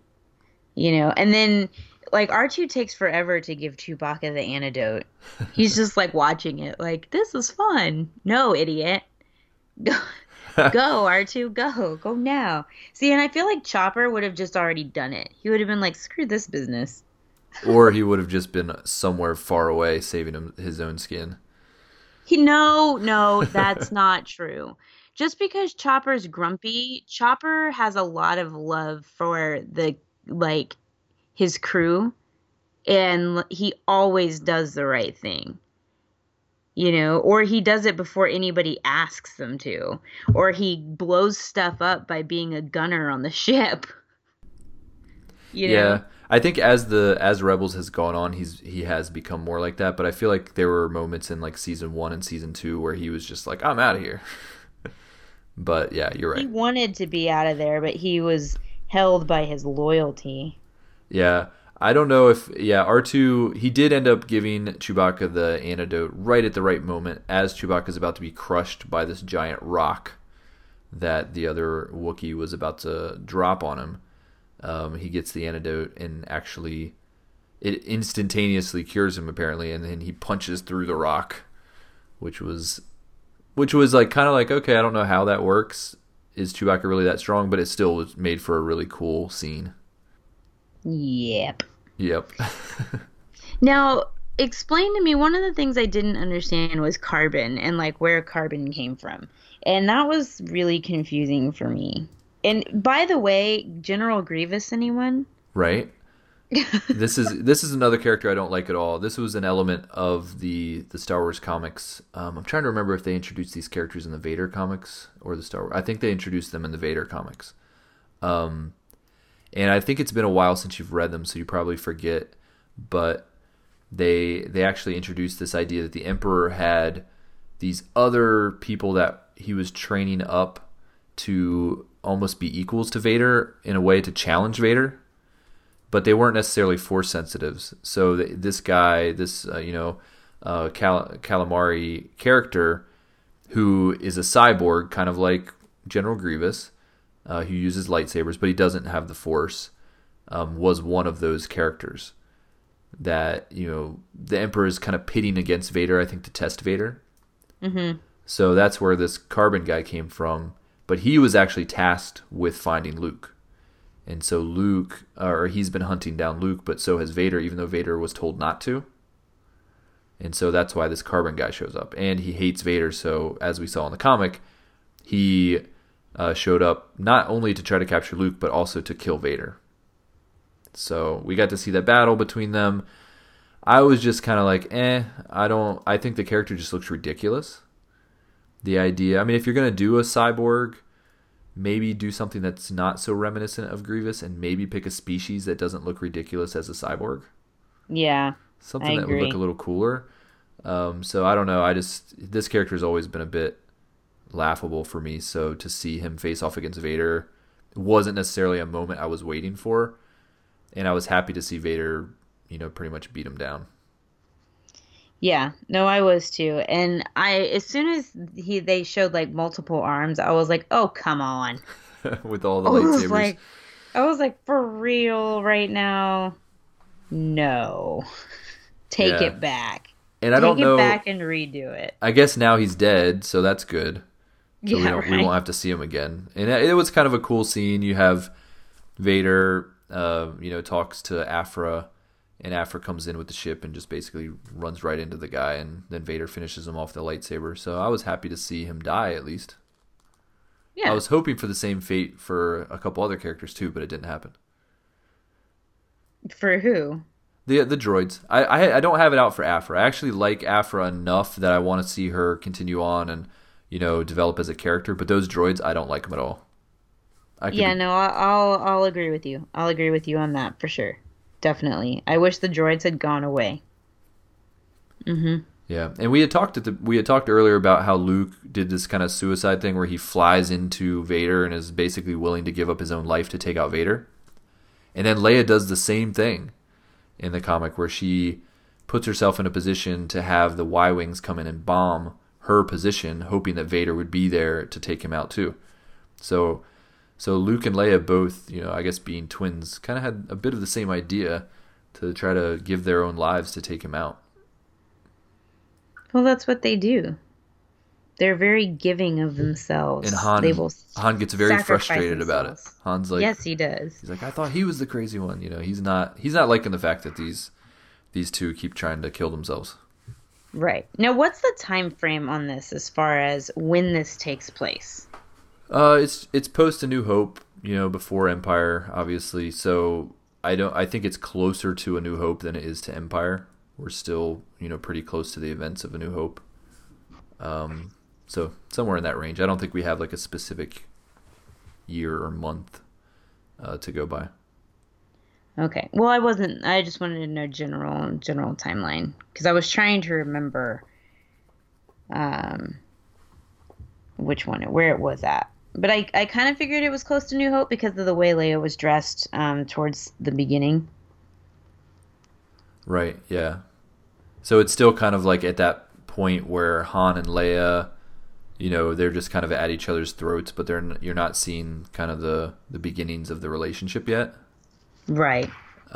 You know, and then like R2 takes forever to give Chewbacca the antidote. He's just like watching it like this is fun. No, idiot. Go go R2, go. Go now. See, and I feel like Chopper would have just already done it. He would have been like screw this business. or he would have just been somewhere far away saving him his own skin. He no, no, that's not true. Just because Chopper's grumpy, Chopper has a lot of love for the like his crew and he always does the right thing. You know, or he does it before anybody asks them to, or he blows stuff up by being a gunner on the ship. You know? Yeah, I think as the as Rebels has gone on, he's he has become more like that. But I feel like there were moments in like season one and season two where he was just like, "I'm out of here." but yeah, you're right. He wanted to be out of there, but he was held by his loyalty. Yeah, I don't know if yeah R two he did end up giving Chewbacca the antidote right at the right moment as Chewbacca's about to be crushed by this giant rock that the other Wookiee was about to drop on him. Um, he gets the antidote and actually it instantaneously cures him apparently, and then he punches through the rock, which was which was like kind of like okay, I don't know how that works. Is Chewbacca really that strong? But it still was made for a really cool scene. Yep. Yep. Now, explain to me one of the things I didn't understand was Karbin and like where Karbin came from. And that was really confusing for me. And by the way, General Grievous anyone? right this is this is another character i don't like at all this was an element of the the star wars comics um, i'm trying to remember if they introduced these characters in the vader comics or the star wars i think they introduced them in the vader comics um, and i think it's been a while since you've read them so you probably forget but they they actually introduced this idea that the emperor had these other people that he was training up to almost be equals to Vader in a way to challenge Vader, but they weren't necessarily force sensitives. So th- this guy, this uh, you know, uh, Cal- calamari character, who is a cyborg, kind of like General Grievous, uh, who uses lightsabers, but he doesn't have the force, um, was one of those characters that you know the Emperor is kind of pitting against Vader. I think to test Vader. Mm-hmm. So that's where this Karbin guy came from. But he was actually tasked with finding Luke. And so Luke, or he's been hunting down Luke, but so has Vader, even though Vader was told not to. And so that's why this Karbin guy shows up. And he hates Vader, so as we saw in the comic, he uh, showed up not only to try to capture Luke, but also to kill Vader. So we got to see that battle between them. I was just kind of like, eh, I don't, I think the character just looks ridiculous the idea. I mean, if you're gonna do a cyborg, maybe do something that's not so reminiscent of Grievous, and maybe pick a species that doesn't look ridiculous as a cyborg. Yeah. Something that would look a little cooler. Um, so I don't know. I just this character has always been a bit laughable for me. So to see him face off against Vader wasn't necessarily a moment I was waiting for, and I was happy to see Vader, you know, pretty much beat him down. Yeah, no, I was too. And I as soon as he they showed like multiple arms, I was like, "Oh, come on." with all the I was lightsabers. like I was like, "For real right now?" No. Take Yeah. it back. and I Take don't it know. back and redo it. I guess now he's dead, so that's good. So we, yeah, don't, right. we won't have to see him again. And it, was kind of a cool scene. You have Vader, uh, you know, talks to Aphra, and Aphra comes in with the ship and just basically runs right into the guy, and then Vader finishes him off the lightsaber. So I was happy to see him die at least. yeah. I was hoping for the same fate for a couple other characters too, but it didn't happen. For who? The the droids. I, I I don't have it out for Aphra. I actually like Aphra enough that I want to see her continue on and you know develop as a character. But those droids, I don't like them at all. Yeah, be- no, I'll I'll agree with you. I'll agree with you on that for sure. Definitely. I wish the droids had gone away. Mm-hmm. Yeah, and we had talked at the we had talked earlier about how Luke did this kind of suicide thing where he flies into Vader and is basically willing to give up his own life to take out Vader. And then Leia does the same thing in the comic where she puts herself in a position to have the Y wings come in and bomb her position, hoping that Vader would be there to take him out too. So, so Luke and Leia both, you know, I guess being twins, kind of had a bit of the same idea to try to give their own lives to take him out. Well, that's what they do. They're very giving of themselves. And Han, they will Han gets very frustrated about it. Han's like, yes, he does. he's like, I thought he was the crazy one. You know, he's not. He's not liking the fact that these these two keep trying to kill themselves. Right. Now, what's the time frame on this as far as when this takes place? Uh, it's it's post A New Hope. You know, before Empire, obviously. So I don't. I think it's closer to A New Hope than it is to Empire. We're still, you know, pretty close to the events of A New Hope. Um, so somewhere in that range. I don't think we have like a specific year or month uh, to go by. Okay. Well, I wasn't. I just wanted to know general general timeline because I was trying to remember, um, which one where it was at. But I I kind of figured it was close to New Hope because of the way Leia was dressed um, towards the beginning. Right. Yeah. So it's still kind of like at that point where Han and Leia, you know, they're just kind of at each other's throats, but they're you're not seeing kind of the the beginnings of the relationship yet. Right.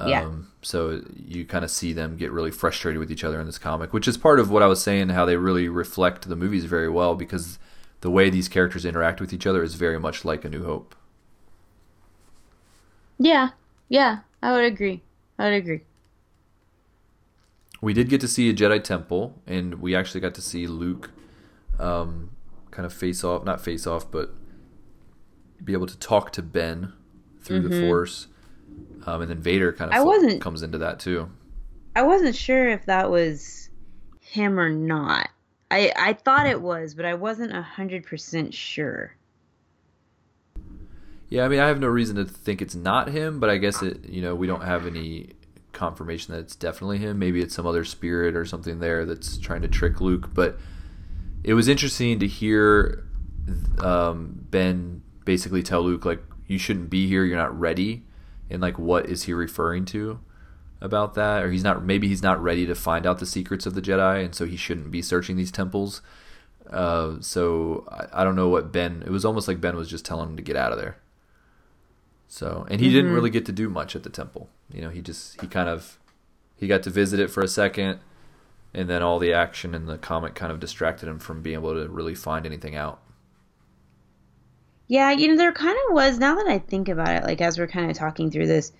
Yeah. Um, so you kind of see them get really frustrated with each other in this comic, which is part of what I was saying, how they really reflect the movies very well because the way these characters interact with each other is very much like A New Hope. Yeah. Yeah. I would agree. I would agree. we did get to see a Jedi temple, and we actually got to see Luke um, kind of face off, not face off, but be able to talk to Ben through the Force. Um, and then Vader kind of. I wasn't- comes into that too. I wasn't sure if that was him or not. I I thought it was, but I wasn't a hundred percent sure. Yeah, I mean, I have no reason to think it's not him, but I guess it, you know, we don't have any confirmation that it's definitely him. Maybe it's some other spirit or something there that's trying to trick Luke. But it was interesting to hear um, Ben basically tell Luke, like, you shouldn't be here, you're not ready. And, like, what is he referring to about that? Or he's not, maybe he's not ready to find out the secrets of the Jedi, and so he shouldn't be searching these temples. Uh, so I, I don't know what Ben, it was almost like Ben was just telling him to get out of there. So, and he didn't really get to do much at the temple. You know, he just he kind of he got to visit it for a second, and then all the action in the comic kind of distracted him from being able to really find anything out. Yeah, you know, there kind of was, now that I think about it, like as we're kind of talking through this,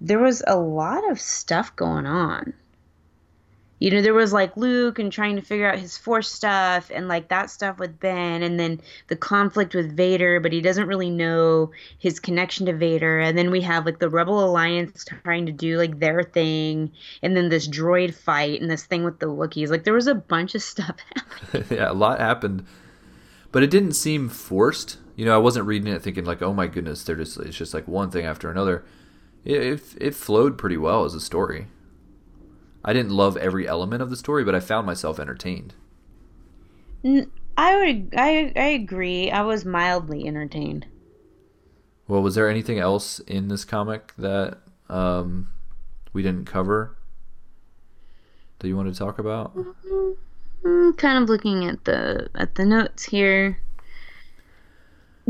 there was a lot of stuff going on. You know, there was like Luke and trying to figure out his force stuff and like that stuff with Ben, and then the conflict with Vader, but he doesn't really know his connection to Vader. And then we have like the Rebel Alliance trying to do like their thing, and then this droid fight and this thing with the Wookiees. Like there was a bunch of stuff happening. yeah, a lot happened, but it didn't seem forced. You know, I wasn't reading it thinking like, "Oh my goodness, they're just it's just like one thing after another." It it, it flowed pretty well as a story. I didn't love every element of the story, but I found myself entertained. I would, I, I agree. I was mildly entertained. Well, was there anything else in this comic that um, we didn't cover that you wanted to talk about? Mm, kind of looking at the at the notes here.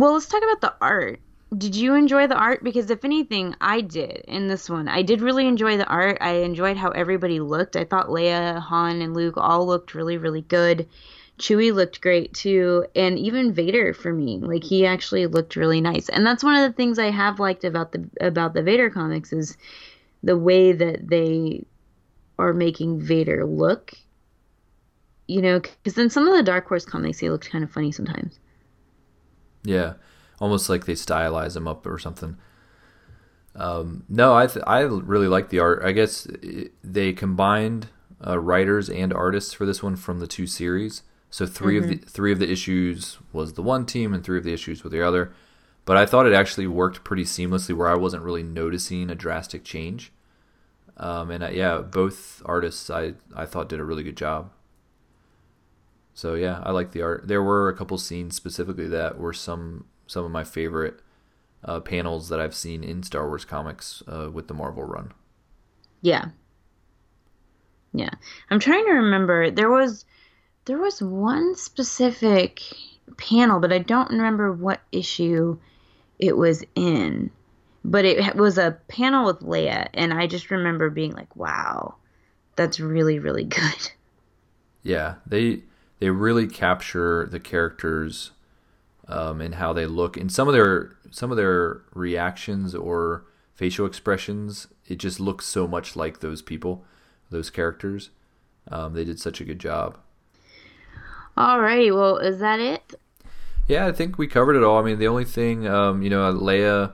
Well, let's talk about the art. Did you enjoy the art? Because if anything, I did in this one. I did really enjoy the art. I enjoyed how everybody looked. I thought Leia, Han, and Luke all looked really, really good. Chewie looked great too, and even Vader for me, like he actually looked really nice. And that's one of the things I have liked about the about the Vader comics is the way that they are making Vader look you know, because in some of the Dark Horse comics, he looked kind of funny sometimes. Yeah, almost like they stylize him up or something. Um, no, I th- I really like the art. I guess it, they combined uh, writers and artists for this one from the two series. So 3 of the three of the issues was the one team, and three of the issues were the other. but I thought it actually worked pretty seamlessly where I wasn't really noticing a drastic change. Um, and uh, yeah, both artists I I thought did a really good job. So yeah, I like the art. There were a couple scenes specifically that were some some of my favorite uh, panels that I've seen in Star Wars comics uh, with the Marvel run. Yeah. Yeah. I'm trying to remember. There was there was one specific panel, but I don't remember what issue it was in. But it was a panel with Leia, and I just remember being like, "Wow, that's really, really good." Yeah, they they really capture the characters um, and how they look, and some of their some of their reactions or facial expressions. It just looks so much like those people, those characters. Um, they did such a good job. All right. Well, is that it? Yeah, I think we covered it all. I mean, the only thing, um, you know, Leia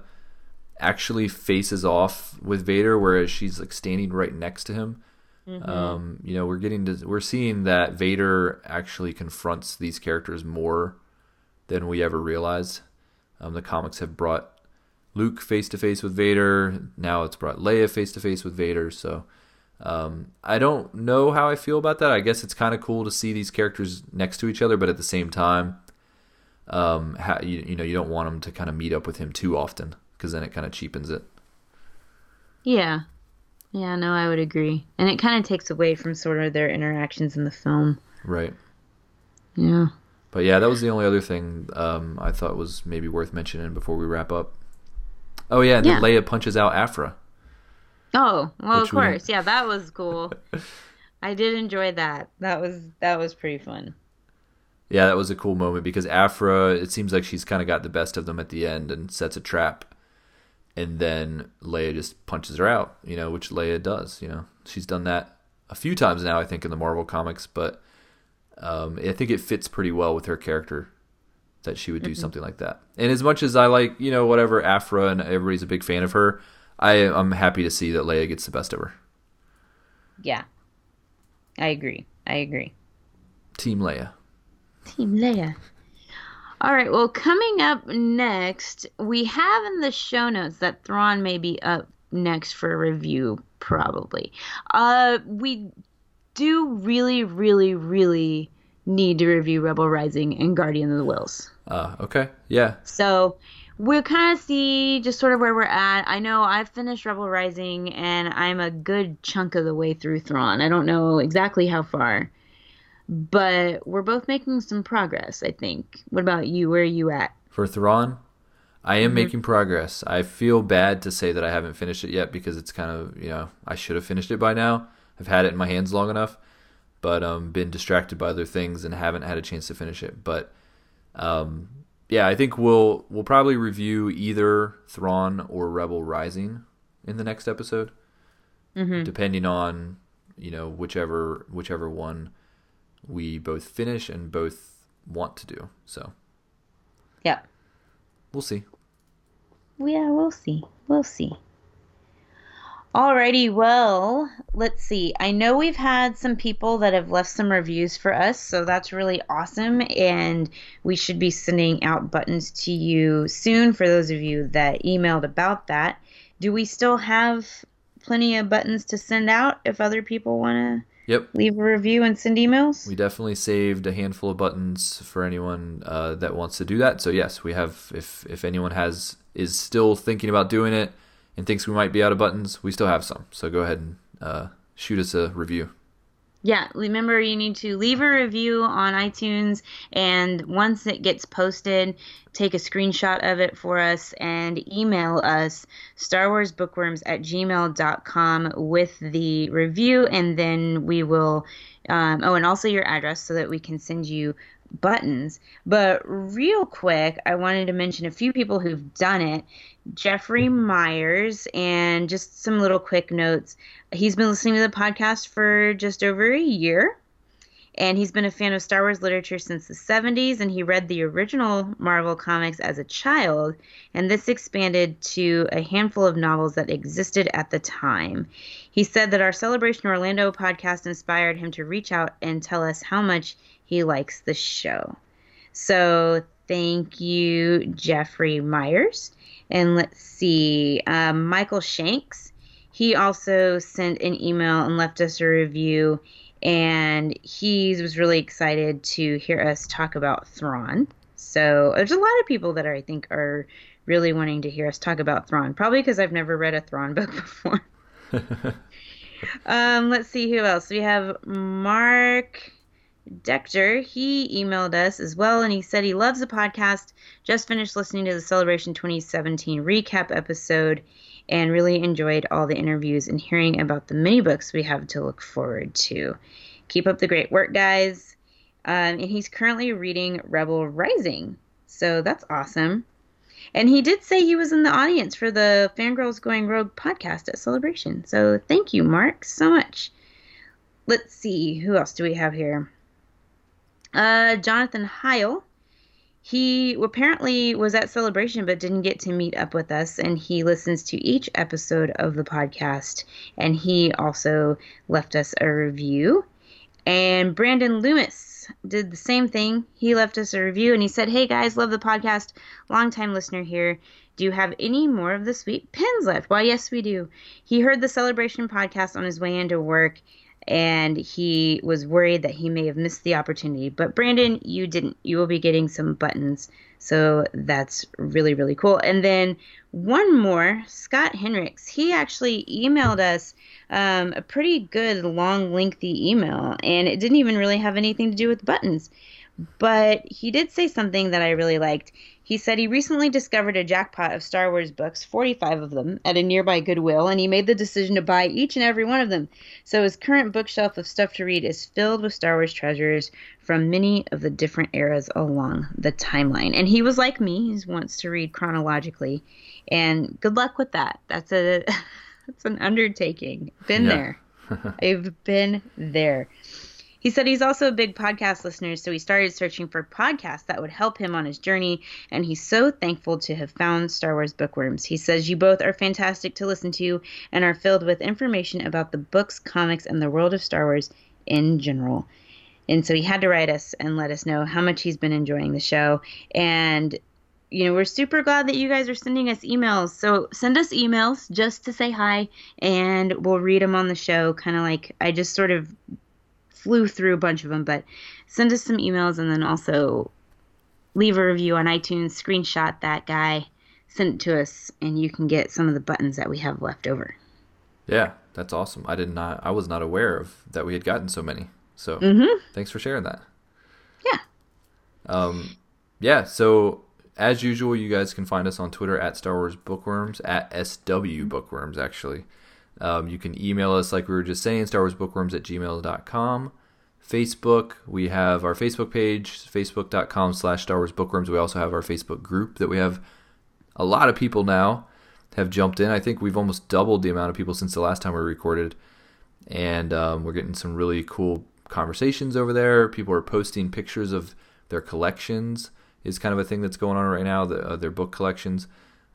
actually faces off with Vader, whereas she's like standing right next to him. Mm-hmm. Um, you know, we're getting to we're seeing that Vader actually confronts these characters more than we ever realized. Um, the comics have brought Luke face to face with Vader. Now it's brought Leia face to face with Vader. So um, I don't know how I feel about that. I guess it's kind of cool to see these characters next to each other, but at the same time, um, how, you, you know, you don't want them to kind of meet up with him too often because then it kind of cheapens it. Yeah. Yeah, no, I would agree. And it kind of takes away from sort of their interactions in the film. Right. Yeah. But yeah, that was the only other thing um, I thought was maybe worth mentioning before we wrap up. Oh yeah, and yeah. then Leia punches out Aphra. Oh well, of course, we... yeah, that was cool. I did enjoy that. That was that was pretty fun. Yeah, that was a cool moment because Aphra. it seems like she's kind of got the best of them at the end and sets a trap, and then Leia just punches her out. You know, which Leia does. You know, she's done that a few times now, I think, in the Marvel comics, but um, I think it fits pretty well with her character that she would do mm-hmm. something like that. And as much as I like, you know, whatever Aphra and everybody's a big fan of her, I I'm happy to see that Leia gets the best of her. Yeah, I agree. I agree. Team Leia. Team Leia. All right. Well, coming up next, we have in the show notes that Thrawn may be up next for review, probably. Uh, we do really, really, really need to review Rebel Rising and Guardian of the Whills. Uh, okay. Yeah. So we'll kind of see just sort of where we're at. I know I've finished Rebel Rising and I'm a good chunk of the way through Thrawn. I don't know exactly how far but we're both making some progress, I think. What about you? Where are you at? For Thrawn, I am mm-hmm. making progress. I feel bad to say that I haven't finished it yet because it's kind of, you know, I should have finished it by now. I've had it in my hands long enough, but um been distracted by other things and haven't had a chance to finish it. But um yeah, I think we'll we'll probably review either Thrawn or Rebel Rising in the next episode. Mm-hmm. Depending on, you know, whichever whichever one we both finish and both want to do. So, yeah, we'll see. Yeah, we'll see. We'll see. Alrighty, well, let's see. I know we've had some people that have left some reviews for us, so that's really awesome. And we should be sending out buttons to you soon for those of you that emailed about that. Do we still have plenty of buttons to send out if other people want to Yep. Leave a review and send emails. We definitely saved a handful of buttons for anyone uh, that wants to do that. So yes, we have. If if anyone has is still thinking about doing it and thinks we might be out of buttons, we still have some. So go ahead and uh, shoot us a review. Yeah, remember you need to leave a review on iTunes, and once it gets posted, take a screenshot of it for us and email us Star Wars Bookworms at gmail.com with the review, and then we will. Um, oh, and also your address so that we can send you buttons. But real quick, I wanted to mention a few people who've done it. Jeffrey mm-hmm. Myers, and just some little quick notes. He's been listening to the podcast for just over a year, and he's been a fan of Star Wars literature since the 70s, and he read the original Marvel comics as a child, and this expanded to a handful of novels that existed at the time. He said that our Celebration Orlando podcast inspired him to reach out and tell us how much he likes the show. So Thank you, Jeffrey Myers. And let's see, um, Michael Shanks. He also sent an email and left us a review, and he was really excited to hear us talk about Thrawn. So there's a lot of people that I think are really wanting to hear us talk about Thrawn, probably because I've never read a Thrawn book before. um, let's see who else. We have Mark Dector. He emailed us as well, and he said he loves the podcast. Just finished listening to the Celebration 2017 recap episode and really enjoyed all the interviews and hearing about the mini books we have to look forward to. Keep up the great work, guys. Um, and he's currently reading Rebel Rising. So that's awesome. And he did say he was in the audience for the Fangirls Going Rogue podcast at Celebration. So thank you, Mark, so much. Let's see, who else do we have here? Uh, Jonathan Heil. He apparently was at Celebration but didn't get to meet up with us, and he listens to each episode of the podcast. And he also left us a review. And Brandon Loomis did the same thing. He left us a review and he said, Hey guys, love the podcast. Longtime listener here. Do you have any more of the sweet pins left? Why, yes, we do. He heard the celebration podcast on his way into work and he was worried that he may have missed the opportunity. But Brandon, you didn't. You will be getting some buttons. So that's really, really cool. And then one more, Scott Henricks. He actually emailed us um, a pretty good, long, lengthy email, and it didn't even really have anything to do with buttons. But he did say something that I really liked. He said he recently discovered a jackpot of Star Wars books, 45 of them, at a nearby Goodwill, and he made the decision to buy each and every one of them. So his current bookshelf of stuff to read is filled with Star Wars treasures from many of the different eras along the timeline. And he was like me, he wants to read chronologically. And good luck with that. That's a that's an undertaking. Been yeah. there. I've been there. He said he's also a big podcast listener, so he started searching for podcasts that would help him on his journey, and he's so thankful to have found Star Wars Bookworms. He says you both are fantastic to listen to and are filled with information about the books, comics, and the world of Star Wars in general. And so he had to write us and let us know how much he's been enjoying the show. And you know, we're super glad that you guys are sending us emails. So send us emails just to say hi, and we'll read them on the show. Kind of like I just sort of flew through a bunch of them, but send us some emails and then also leave a review on iTunes, screenshot that guy, send it to us, and you can get some of the buttons that we have left over. Yeah, that's awesome. I did not, I was not aware of that we had gotten so many. So mm-hmm. thanks for sharing that. Yeah. Um, yeah. So as usual, you guys can find us on Twitter at Star Wars Bookworms at SW Bookworms actually. Um, you can email us, like we were just saying, Star Wars Bookworms at gmail.com. Facebook, we have our Facebook page, facebook.com slash Star Wars Bookworms. We also have our Facebook group that we have a lot of people now have jumped in. I think we've almost doubled the amount of people since the last time we recorded. And um, we're getting some really cool conversations over there. People are posting pictures of their collections, is kind of a thing that's going on right now, the, uh, their book collections.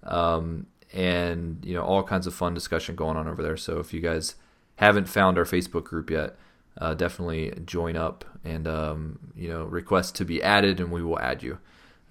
Um, and you know all kinds of fun discussion going on over there. So if you guys haven't found our Facebook group yet, uh, definitely join up and um, you know request to be added, and we will add you.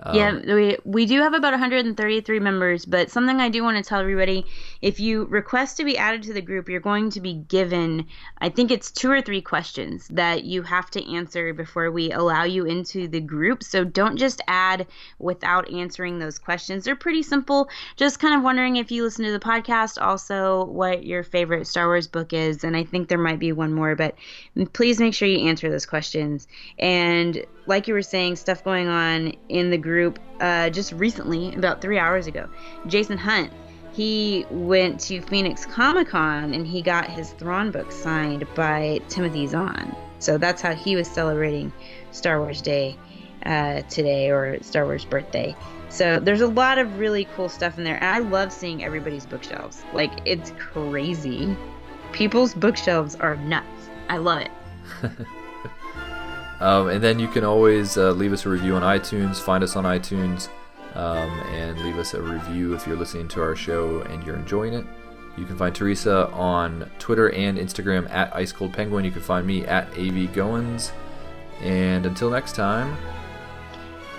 Um, yeah, we we do have about 133 members, but something I do want to tell everybody: if you request to be added to the group, you're going to be given, I think it's two or three questions that you have to answer before we allow you into the group. So don't just add without answering those questions. They're pretty simple. Just kind of wondering if you listen to the podcast, also what your favorite Star Wars book is, and I think there might be one more, but please make sure you answer those questions and like you were saying, stuff going on in the group uh, just recently, about three hours ago. Jason Hunt, he went to Phoenix Comic Con and he got his Thrawn book signed by Timothy Zahn. So that's how he was celebrating Star Wars Day uh, today or Star Wars birthday. So there's a lot of really cool stuff in there. And I love seeing everybody's bookshelves. Like, it's crazy. People's bookshelves are nuts. I love it. Um, and then you can always uh, leave us a review on iTunes, find us on iTunes, um, and leave us a review if you're listening to our show and you're enjoying it. You can find Teresa on Twitter and Instagram at Ice Cold Penguin. You can find me at AV Goins. And until next time,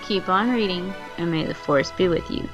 keep on reading, and may the Force be with you.